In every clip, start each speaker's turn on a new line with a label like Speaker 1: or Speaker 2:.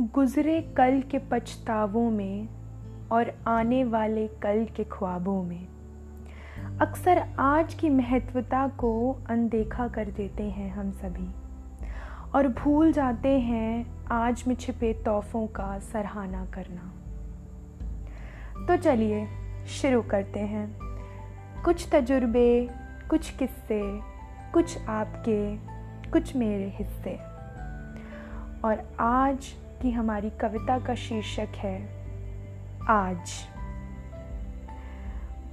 Speaker 1: गुजरे कल के पछतावों में और आने वाले कल के ख्वाबों में। अक्सर आज की महत्वता को अनदेखा कर देते हैं हम सभी और भूल जाते हैं आज में छिपे तोहफों का सराहना करना। तो चलिए शुरू करते हैं। कुछ तजुर्बे, कुछ किस्से, कुछ आपके कुछ मेरे हिस्से। और आज की हमारी कविता का शीर्षक है, आज।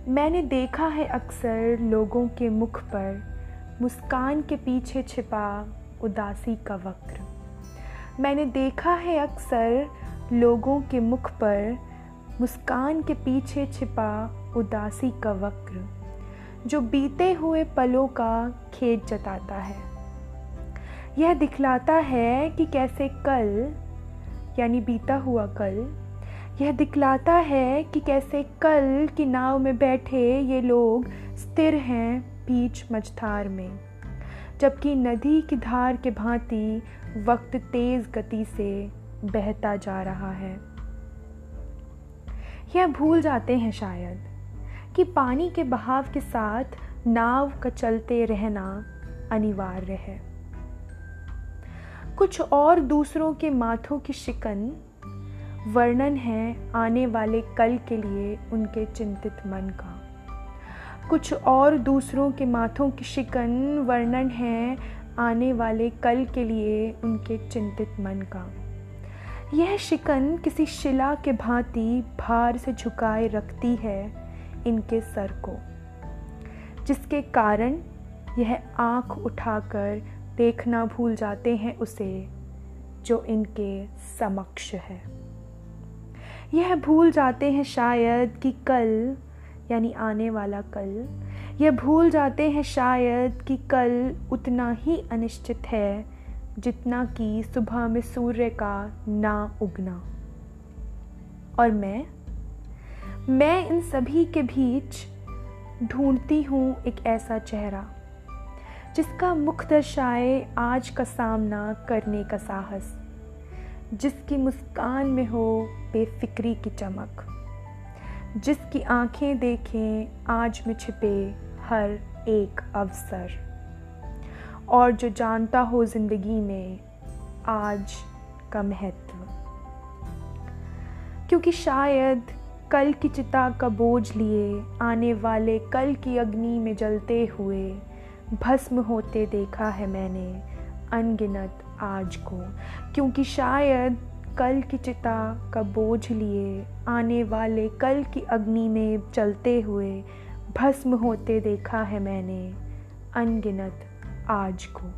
Speaker 1: मैंने देखा है अक्सर लोगों के मुख पर मुस्कान के पीछे छिपा उदासी का वक्र। मैंने देखा है अक्सर लोगों के मुख पर मुस्कान के पीछे छिपा उदासी का वक्र, जो बीते हुए पलों का खेत जताता है। यह दिखलाता है कि कैसे कल, यानी बीता हुआ कल, यह दिखलाता है कि कैसे कल की नाव में बैठे ये लोग स्थिर हैं बीच मझधार में, जबकि नदी की धार के भांति वक्त तेज गति से बहता जा रहा है। यह भूल जाते हैं शायद कि पानी के बहाव के साथ नाव का चलते रहना अनिवार्य है। कुछ और दूसरों के माथों की शिकन वर्णन है आने वाले कल के लिए उनके चिंतित मन का। कुछ और दूसरों के माथों की शिकन वर्णन है आने वाले कल के लिए उनके चिंतित मन का। यह शिकन किसी शिला के भांति भार से झुकाए रखती है इनके सर को, जिसके कारण यह आँख उठाकर देखना भूल जाते हैं उसे, जो इनके समक्ष है। यह भूल जाते हैं शायद कि कल, यानी आने वाला कल, यह भूल जाते हैं शायद कि कल उतना ही अनिश्चित है, जितना कि सुबह में सूर्य का ना उगना। और मैं मैं इन सभी के बीच ढूंढती हूँ एक ऐसा चेहरा। जिसका मुख दर्शाए आज का सामना करने का साहस, जिसकी मुस्कान में हो बेफिक्री की चमक, जिसकी आँखें देखें आज में छिपे हर एक अवसर, और जो जानता हो ज़िंदगी में आज का महत्व। क्योंकि शायद कल की चिता का बोझ लिए आने वाले कल की अग्नि में जलते हुए भस्म होते देखा है मैंने अनगिनत आज को, क्योंकि शायद कल की चिता का बोझ लिए आने वाले कल की अग्नि में चलते हुए भस्म होते देखा है मैंने अनगिनत आज को।